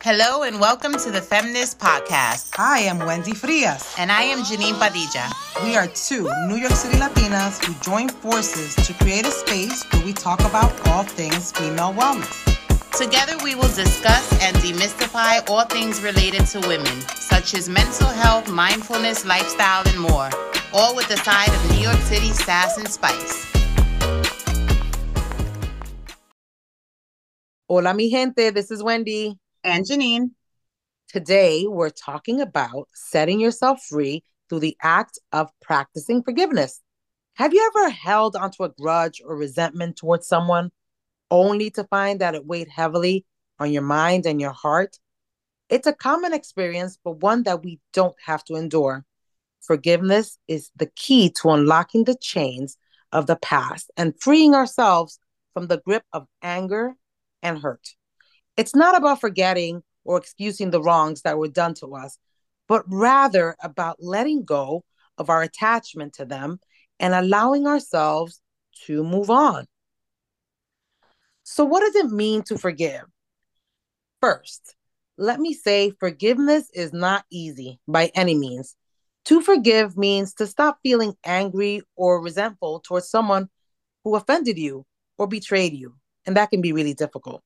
Hello and welcome to the Femness Podcast. Hi, I'm Wendy Frias. And I am Janeen Padilla. We are two New York City Latinas who join forces to create a space where we talk about all things female wellness. Together, we will discuss and demystify all things related to women, such as mental health, mindfulness, lifestyle, and more, all with the side of New York City sass and spice. Hola, mi gente. This is Wendy and Janeen. Today, we're talking about setting yourself free through the act of practicing forgiveness. Have you ever held onto a grudge or resentment towards someone only to find that it weighed heavily on your mind and your heart? It's a common experience, but one that we don't have to endure. Forgiveness is the key to unlocking the chains of the past and freeing ourselves from the grip of anger and hurt. It's not about forgetting or excusing the wrongs that were done to us, but rather about letting go of our attachment to them and allowing ourselves to move on. So, what does it mean to forgive? First, let me say forgiveness is not easy by any means. To forgive means to stop feeling angry or resentful towards someone who offended you or betrayed you. And that can be really difficult.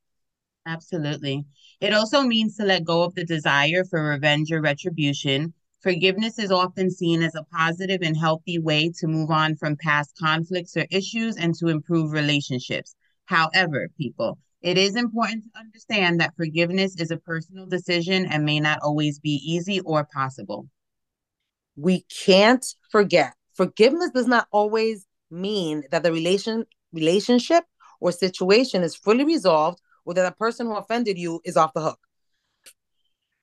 Absolutely. It also means to let go of the desire for revenge or retribution. Forgiveness is often seen as a positive and healthy way to move on from past conflicts or issues and to improve relationships. However, people, it is important to understand that forgiveness is a personal decision and may not always be easy or possible. We can't forget. Forgiveness does not always mean that the relation relationship or situation is fully resolved or that a person who offended you is off the hook.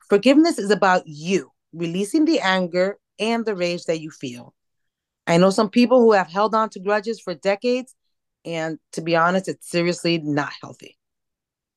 Forgiveness is about you releasing the anger and the rage that you feel. I know some people who have held on to grudges for decades, and to be honest, it's seriously not healthy.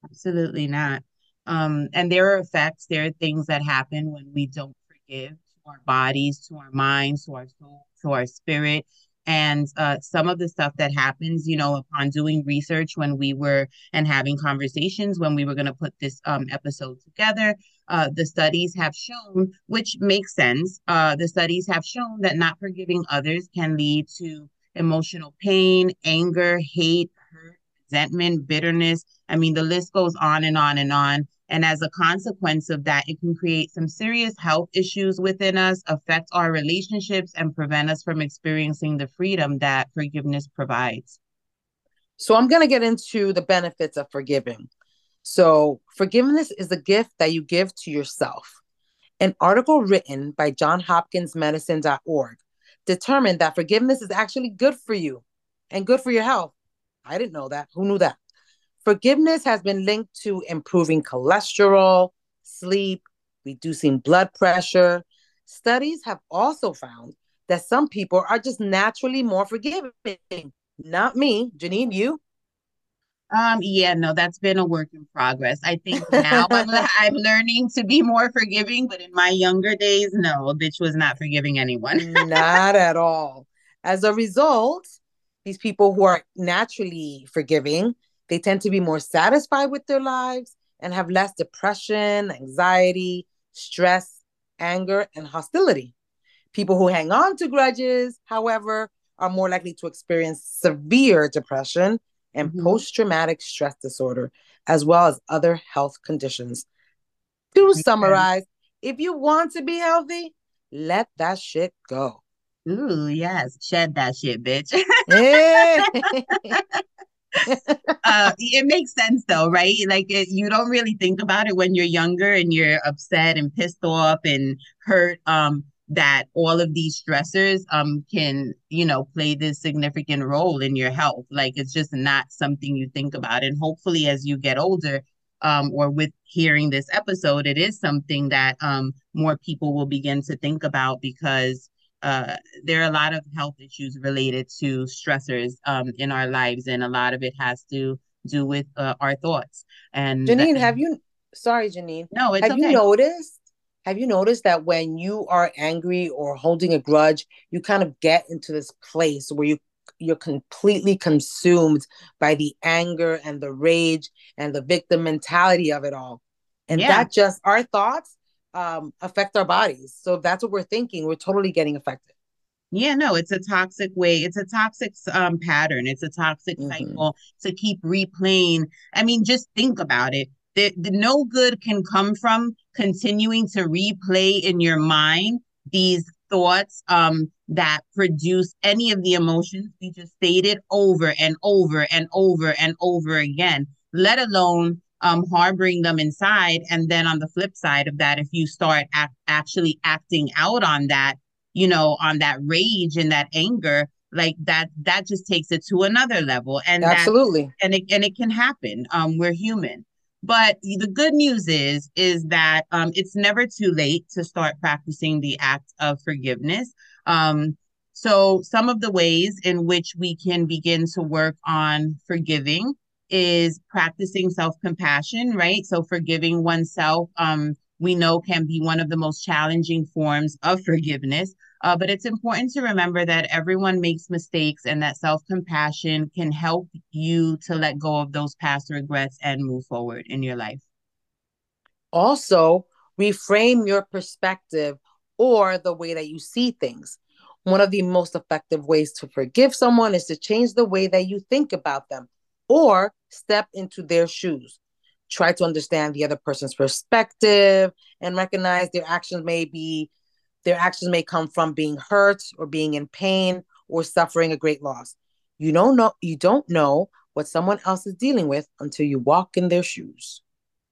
Absolutely not. Um, and there are effects, there are things that happen when we don't forgive to our bodies, to our minds, to our soul, to our spirit and uh, some of the stuff that happens you know upon doing research when we were and having conversations when we were going to put this um, episode together uh, the studies have shown which makes sense uh, the studies have shown that not forgiving others can lead to emotional pain anger hate hurt resentment bitterness. I mean the list goes on and on and on and as a consequence of that, it can create some serious health issues within us, affect our relationships, and prevent us from experiencing the freedom that forgiveness provides. So, I'm going to get into the benefits of forgiving. So, forgiveness is a gift that you give to yourself. An article written by johnhopkinsmedicine.org determined that forgiveness is actually good for you and good for your health. I didn't know that. Who knew that? Forgiveness has been linked to improving cholesterol, sleep, reducing blood pressure. Studies have also found that some people are just naturally more forgiving. Not me, Janeen, you. Um, yeah, no, that's been a work in progress. I think now I'm, I'm learning to be more forgiving, but in my younger days, no, a bitch was not forgiving anyone. not at all. As a result, these people who are naturally forgiving they tend to be more satisfied with their lives and have less depression, anxiety, stress, anger, and hostility. People who hang on to grudges, however, are more likely to experience severe depression and mm-hmm. post traumatic stress disorder, as well as other health conditions. To okay. summarize, if you want to be healthy, let that shit go. Ooh, yes. Shed that shit, bitch. hey. uh, it makes sense though, right? Like it, you don't really think about it when you're younger and you're upset and pissed off and hurt. Um, that all of these stressors um can you know play this significant role in your health. Like it's just not something you think about. And hopefully, as you get older, um, or with hearing this episode, it is something that um more people will begin to think about because uh, there are a lot of health issues related to stressors um, in our lives, and a lot of it has to do with uh, our thoughts. And Janeen, have you? Sorry, Janeen. No, have okay. you noticed? Have you noticed that when you are angry or holding a grudge, you kind of get into this place where you you're completely consumed by the anger and the rage and the victim mentality of it all. And yeah. that just our thoughts um, affect our bodies. So if that's what we're thinking, we're totally getting affected. Yeah, no, it's a toxic way. It's a toxic um, pattern. It's a toxic mm-hmm. cycle to keep replaying. I mean, just think about it. The, the no good can come from continuing to replay in your mind these thoughts um, that produce any of the emotions we just stated over and over and over and over again, let alone um, harboring them inside. And then on the flip side of that, if you start act- actually acting out on that, you know, on that rage and that anger, like that, that just takes it to another level. And absolutely, and it and it can happen. Um, we're human. But the good news is, is that um, it's never too late to start practicing the act of forgiveness. Um, so some of the ways in which we can begin to work on forgiving is practicing self-compassion, right? So forgiving oneself, um, we know can be one of the most challenging forms of forgiveness. Uh, but it's important to remember that everyone makes mistakes and that self compassion can help you to let go of those past regrets and move forward in your life. Also, reframe your perspective or the way that you see things. One of the most effective ways to forgive someone is to change the way that you think about them or step into their shoes. Try to understand the other person's perspective and recognize their actions may be their actions may come from being hurt or being in pain or suffering a great loss. You don't know you don't know what someone else is dealing with until you walk in their shoes.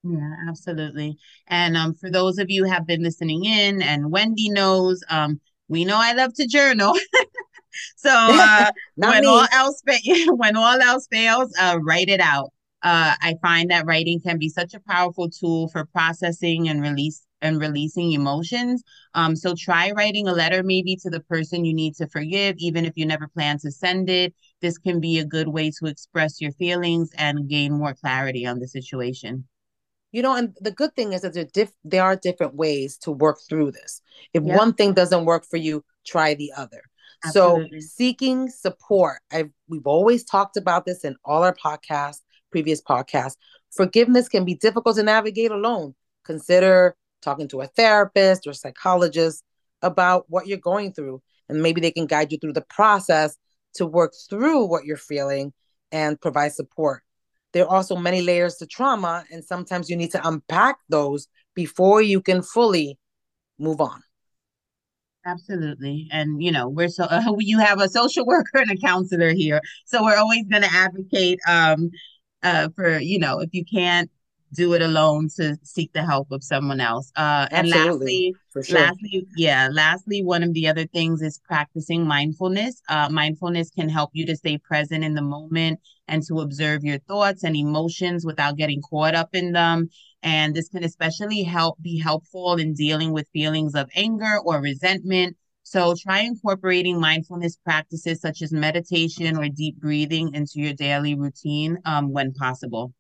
Yeah, absolutely. And um, for those of you have been listening in, and Wendy knows, um, we know I love to journal. so uh, when me. all else fa- when all else fails, uh, write it out. Uh, I find that writing can be such a powerful tool for processing and release and releasing emotions. Um, so try writing a letter maybe to the person you need to forgive, even if you never plan to send it. This can be a good way to express your feelings and gain more clarity on the situation. You know, and the good thing is that there, diff- there are different ways to work through this. If yep. one thing doesn't work for you, try the other. Absolutely. So seeking support. I've we've always talked about this in all our podcasts, previous podcasts. Forgiveness can be difficult to navigate alone. Consider talking to a therapist or psychologist about what you're going through. And maybe they can guide you through the process to work through what you're feeling and provide support. There are also many layers to trauma, and sometimes you need to unpack those before you can fully move on. Absolutely. And, you know, we're so, uh, you have a social worker and a counselor here. So we're always going to advocate um, uh, for, you know, if you can't do it alone to seek the help of someone else. Uh, and lastly, sure. lastly, yeah, lastly, one of the other things is practicing mindfulness. Uh, mindfulness can help you to stay present in the moment and to observe your thoughts and emotions without getting caught up in them. And this can especially help be helpful in dealing with feelings of anger or resentment. So try incorporating mindfulness practices such as meditation or deep breathing into your daily routine um, when possible.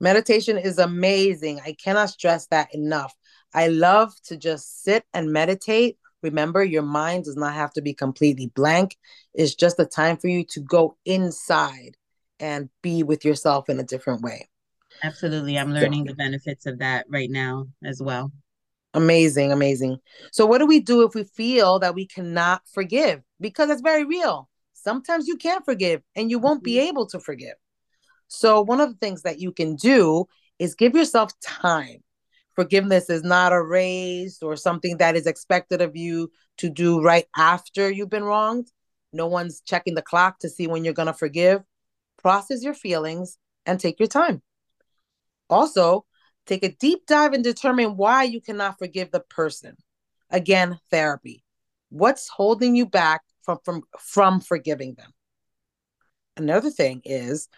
Meditation is amazing. I cannot stress that enough. I love to just sit and meditate. Remember, your mind does not have to be completely blank. It's just a time for you to go inside and be with yourself in a different way. Absolutely. I'm learning so, the benefits of that right now as well. Amazing, amazing. So, what do we do if we feel that we cannot forgive? Because it's very real. Sometimes you can't forgive and you won't be mm-hmm. able to forgive. So, one of the things that you can do is give yourself time. Forgiveness is not a race or something that is expected of you to do right after you've been wronged. No one's checking the clock to see when you're going to forgive. Process your feelings and take your time. Also, take a deep dive and determine why you cannot forgive the person. Again, therapy. What's holding you back from, from, from forgiving them? Another thing is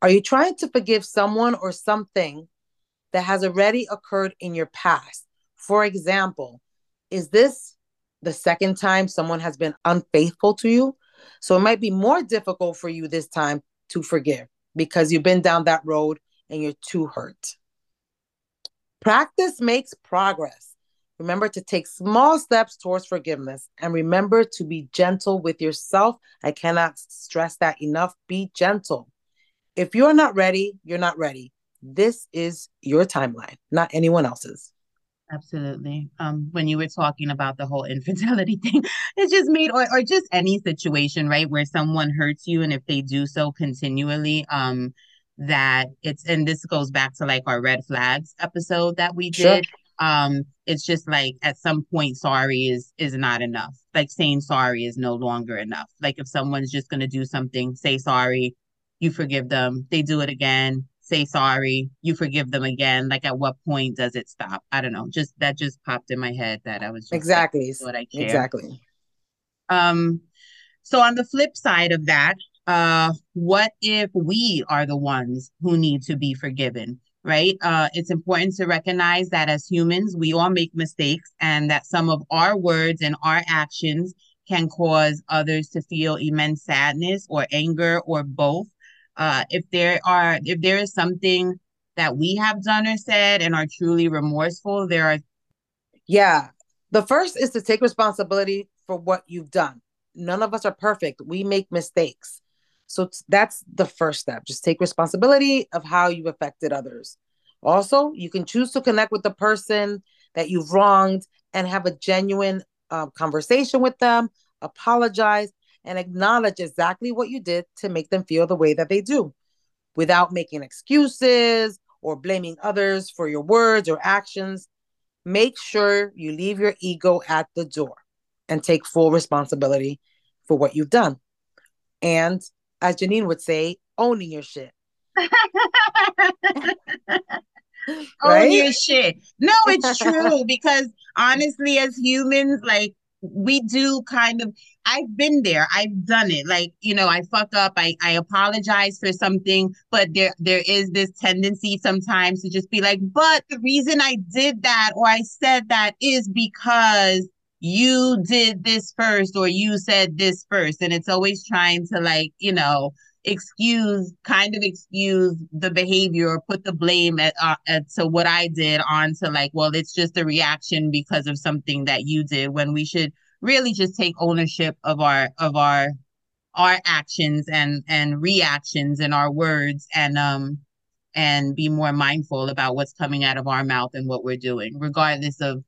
are you trying to forgive someone or something that has already occurred in your past? For example, is this the second time someone has been unfaithful to you? So it might be more difficult for you this time to forgive because you've been down that road and you're too hurt. Practice makes progress. Remember to take small steps towards forgiveness and remember to be gentle with yourself. I cannot stress that enough. Be gentle. If you're not ready, you're not ready. This is your timeline, not anyone else's. Absolutely. Um, when you were talking about the whole infidelity thing, it just made or or just any situation, right, where someone hurts you and if they do so continually, um, that it's and this goes back to like our red flags episode that we did. Sure. Um, it's just like at some point sorry is is not enough. Like saying sorry is no longer enough. Like if someone's just gonna do something, say sorry, you forgive them, they do it again, say sorry, you forgive them again. Like at what point does it stop? I don't know. Just that just popped in my head that I was exactly what I share. Exactly. Um, so on the flip side of that, uh, what if we are the ones who need to be forgiven? Right. Uh, it's important to recognize that as humans, we all make mistakes and that some of our words and our actions can cause others to feel immense sadness or anger or both uh, if there are if there is something that we have done or said and are truly remorseful, there are. Yeah, the first is to take responsibility for what you've done. None of us are perfect. We make mistakes. So that's the first step. Just take responsibility of how you've affected others. Also, you can choose to connect with the person that you've wronged and have a genuine uh, conversation with them, apologize, and acknowledge exactly what you did to make them feel the way that they do without making excuses or blaming others for your words or actions. Make sure you leave your ego at the door and take full responsibility for what you've done. And as Janeen would say, owning your shit. right? Own your shit. No, it's true because honestly, as humans, like we do kind of I've been there. I've done it. Like, you know, I fuck up, I, I apologize for something, but there there is this tendency sometimes to just be like, but the reason I did that or I said that is because you did this first or you said this first. And it's always trying to like, you know, excuse kind of excuse the behavior or put the blame at, uh, at to what I did onto like well it's just a reaction because of something that you did when we should really just take ownership of our of our our actions and and reactions and our words and um and be more mindful about what's coming out of our mouth and what we're doing regardless of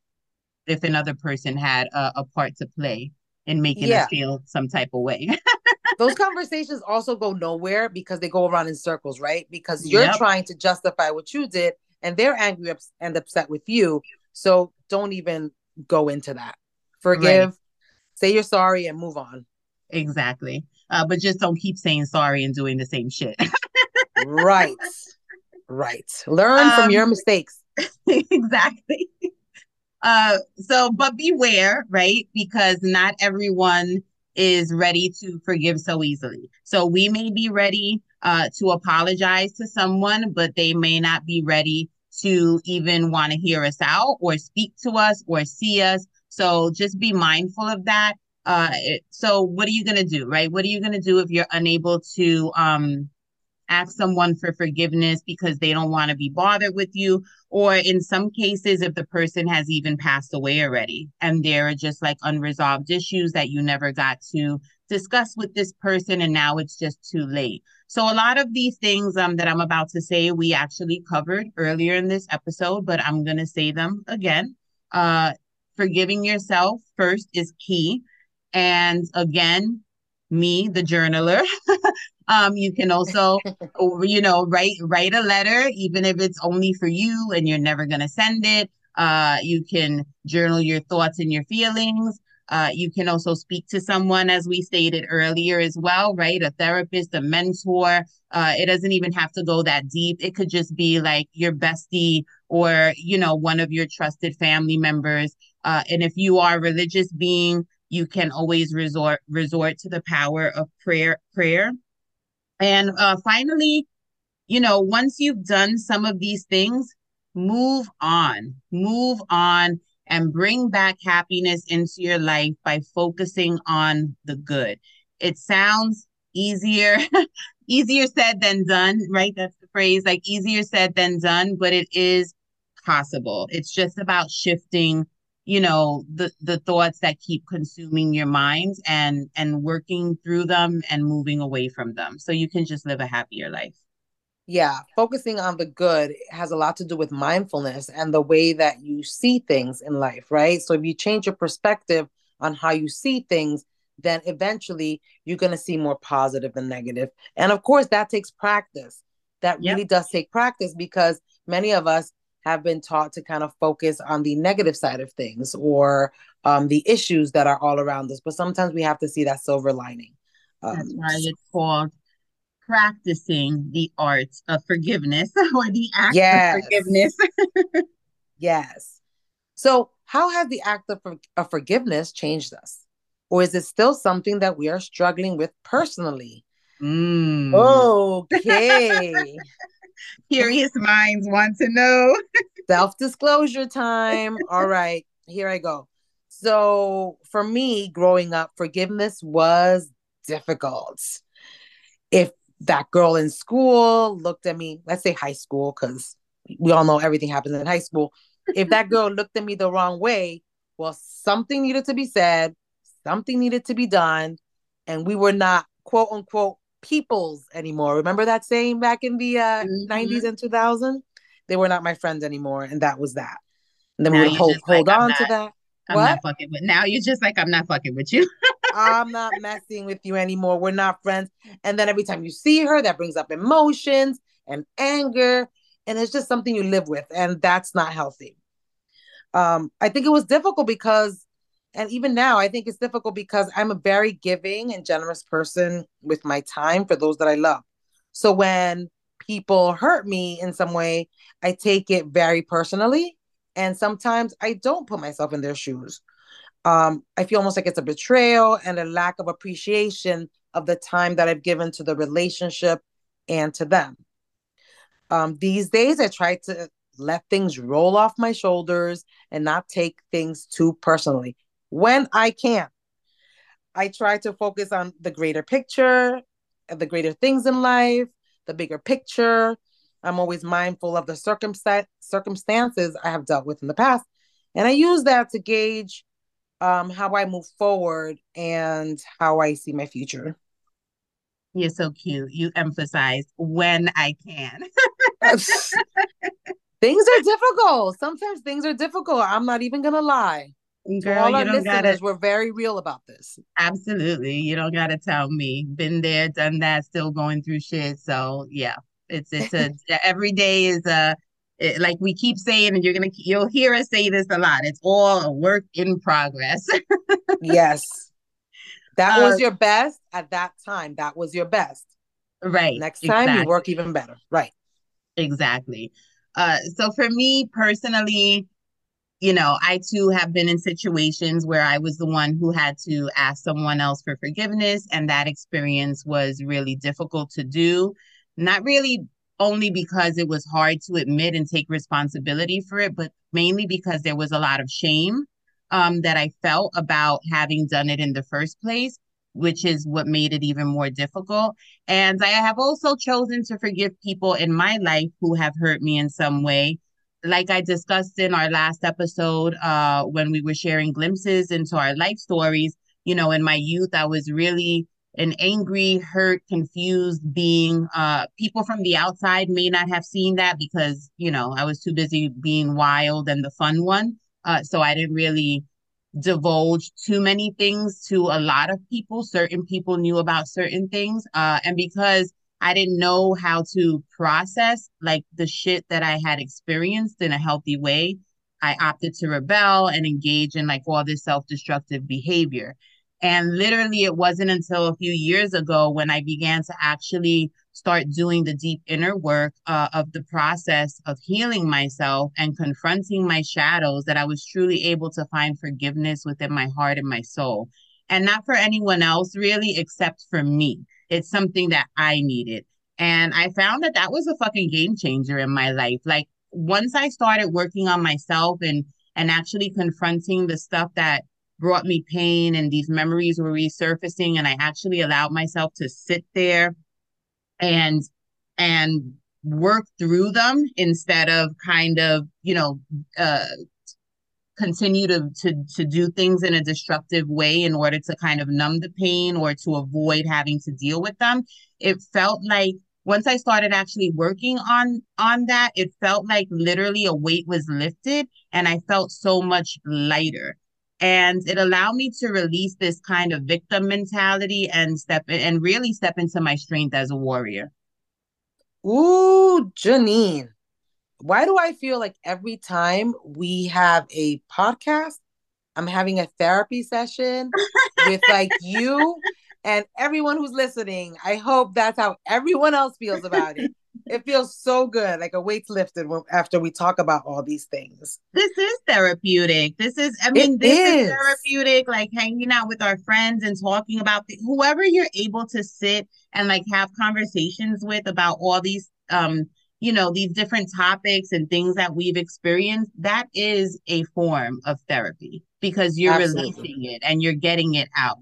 if another person had a, a part to play in making yeah. us feel some type of way those conversations also go nowhere because they go around in circles, right? Because you're yep. trying to justify what you did and they're angry and upset with you. So don't even go into that. Forgive, right. say you're sorry, and move on. Exactly. Uh, but just don't keep saying sorry and doing the same shit. right. Right. Learn um, from your mistakes. exactly. Uh, so, but beware, right? Because not everyone is ready to forgive so easily. So we may be ready uh, to apologize to someone, but they may not be ready to even want to hear us out or speak to us or see us. So just be mindful of that. Uh, so what are you going to do, right? What are you going to do if you're unable to um, ask someone for forgiveness because they don't want to be bothered with you or in some cases if the person has even passed away already and there are just like unresolved issues that you never got to discuss with this person and now it's just too late so a lot of these things um, that i'm about to say we actually covered earlier in this episode but i'm going to say them again uh, forgiving yourself first is key and again me, the journaler. um, you can also, you know, write write a letter, even if it's only for you and you're never gonna send it. Uh, you can journal your thoughts and your feelings. Uh, you can also speak to someone, as we stated earlier, as well, right? A therapist, a mentor. Uh, it doesn't even have to go that deep. It could just be like your bestie or, you know, one of your trusted family members. Uh, and if you are a religious being, you can always resort resort to the power of prayer prayer and uh, finally you know once you've done some of these things move on move on and bring back happiness into your life by focusing on the good. It sounds easier easier said than done right? That's the phrase like easier said than done but it is possible. It's just about shifting you know the the thoughts that keep consuming your mind and and working through them and moving away from them so you can just live a happier life Yeah, focusing on the good has a lot to do with mindfulness and the way that you see things in life, right? So if you change your perspective on how you see things, then eventually you're going to see more positive than. And of course, that takes practice. That Yep. really does take practice because many of us have been taught to kind of focus on the negative side of things or um, the issues that are all around us. But sometimes we have to see that silver lining. That's Um, why it's called practicing the art of forgiveness or the act of forgiveness. yes. So, how has the act of, of forgiveness changed us? Or is it still something that we are struggling with personally? Mm. Okay. Curious minds want to know. Self disclosure time. All right, here I go. So, for me, growing up, forgiveness was difficult. If that girl in school looked at me, let's say high school, because we all know everything happens in high school. If that girl looked at me the wrong way, well, something needed to be said, something needed to be done, and we were not quote unquote peoples anymore. Remember that saying back in the uh, 90s Mhm. and 2000? They were not my friends anymore, and that was that. And then we would hold like, hold I'm on to that. I'm not fucking with. Now you're just like, I'm not fucking with you. I'm not messing with you anymore. We're not friends. And then every time you see her, that brings up emotions and anger. And it's just something you live with. And that's not healthy. Um, I think it was difficult because, and even now, I think it's difficult because I'm a very giving and generous person with my time for those that I love. So when people hurt me in some way, I take it very personally. And sometimes I don't put myself in their shoes um, I feel almost like it's a betrayal and a lack of appreciation of the time that I've given to the relationship and to them. Um, these days, I try to let things roll off my shoulders and not take things too personally when I can. I try to focus on the greater picture, the greater things in life, the bigger picture. I'm always mindful of the circumstance circumstances I have dealt with in the past. And I use that to gauge um, how I move forward and how I see my future. You're so cute. You emphasize when I can. things are difficult. Sometimes things are difficult. I'm not even going to To all our don't gotta, listeners, we're very real about this. absolutely. You don't gotta tell me. Been there, done that, still going through shit. So yeah, it's, it's a, every day is a, it, like we keep saying, and you're gonna, you'll hear us say this a lot. It's all a work in progress. yes. That Uh, was your best at that time. That was your best. right. Next time, you work even better. Right. Exactly. Uh, so for me personally, you know, I too have been in situations where I was the one who had to ask someone else for forgiveness, and that experience was really difficult to do. Not really only because it was hard to admit and take responsibility for it, but mainly because there was a lot of shame um, that I felt about having done it in the first place, which is what made it even more difficult. And I have also chosen to forgive people in my life who have hurt me in some way like I discussed in our last episode, uh, when we were sharing glimpses into our life stories, you know, in my youth, I was really an angry, hurt, confused being. Uh, people from the outside may not have seen that because, you know, I was too busy being wild and the fun one. Uh, so I didn't really divulge too many things to a lot of people. Certain people knew about certain things. Uh, and because I didn't know how to process like the shit that I had experienced in a healthy way. I opted to rebel and engage in like all this self-destructive behavior. And literally, it wasn't until a few years ago when I began to actually start doing the deep inner work uh, of the process of healing myself and confronting my shadows that I was truly able to find forgiveness within my heart and my soul. And not for anyone else, really, except for me. It's something that I needed. And I found that that was a fucking game changer in my life. Like once I started working on myself and and actually confronting the stuff that brought me pain and these memories were resurfacing and I actually allowed myself to sit there and and work through them instead of kind of, you know, uh continue to to to do things in a destructive way in order to kind of numb the pain or to avoid having to deal with them it felt like once I started actually working on on that, it felt like literally a weight was lifted and I felt so much lighter. And it allowed me to release this kind of victim mentality and step and really step into my strength as a warrior. Ooh, Janeen. Why do I feel like every time we have a podcast, I'm having a therapy session with like you and everyone who's listening. I hope that's how everyone else feels about it. it feels so good, like a weight's lifted after we talk about all these things. This is therapeutic. This is, I mean, it this is. is. therapeutic, like hanging out with our friends and talking about the, whoever you're able to sit and like have conversations with about all these um you know these different topics and things that we've experienced that is a form of therapy because you're Absolutely. releasing it and you're getting it out.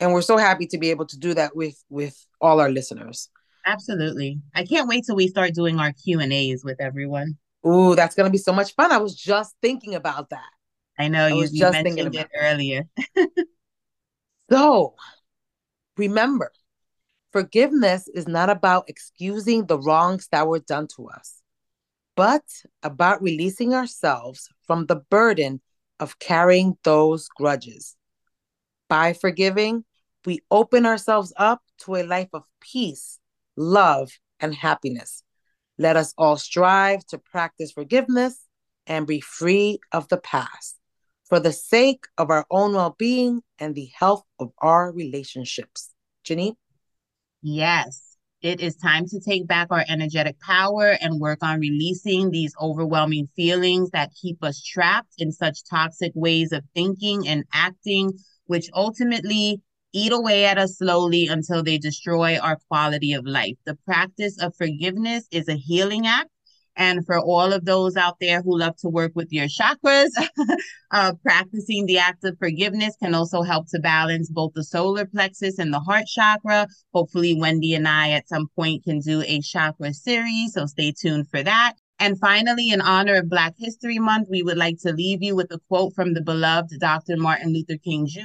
And we're so happy to be able to do that with with all our listeners. Absolutely. I can't wait till we start doing our q and a's with everyone. Ooh, that's going to be so much fun. I was just thinking about that. I know I you, you mentioned it earlier. So remember Forgiveness is not about excusing the wrongs that were done to us, but about releasing ourselves from the burden of carrying those grudges. By forgiving, we open ourselves up to a life of peace, love, and happiness. Let us all strive to practice forgiveness and be free of the past for the sake of our own well being and the health of our relationships. Janeen? Yes, it is time to take back our energetic power and work on releasing these overwhelming feelings that keep us trapped in such toxic ways of thinking and acting, which ultimately eat away at us slowly until they destroy our quality of life. The practice of forgiveness is a healing act and for all of those out there who love to work with your chakras, uh, practicing the act of forgiveness can also help to balance both the solar plexus and the heart chakra. Hopefully, Wendy and I at some point can do a chakra series, so stay tuned for that. And finally, in honor of Black History Month, we would like to leave you with a quote from the beloved Dr. Martin Luther King Jr.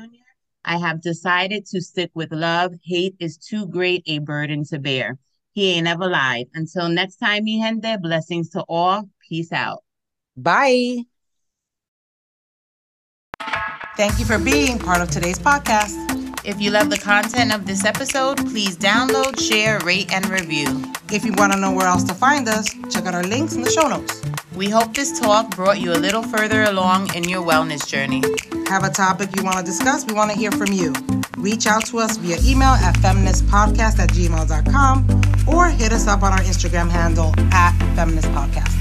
I have decided to stick with love. Hate is too great a burden to bear. He ain't ever lied. Until next time, mi gente, blessings to all. Peace out. Bye. Thank you for being part of today's podcast. If you love the content of this episode, please download, share, rate, and review. If you want to know where else to find us, check out our links in the show notes. We hope this talk brought you a little further along in your wellness journey. Have a topic you want to discuss? We want to hear from you. Reach out to us via email at femnesspodcast at gmail.com or hit us up on our Instagram handle at femnesspodcast.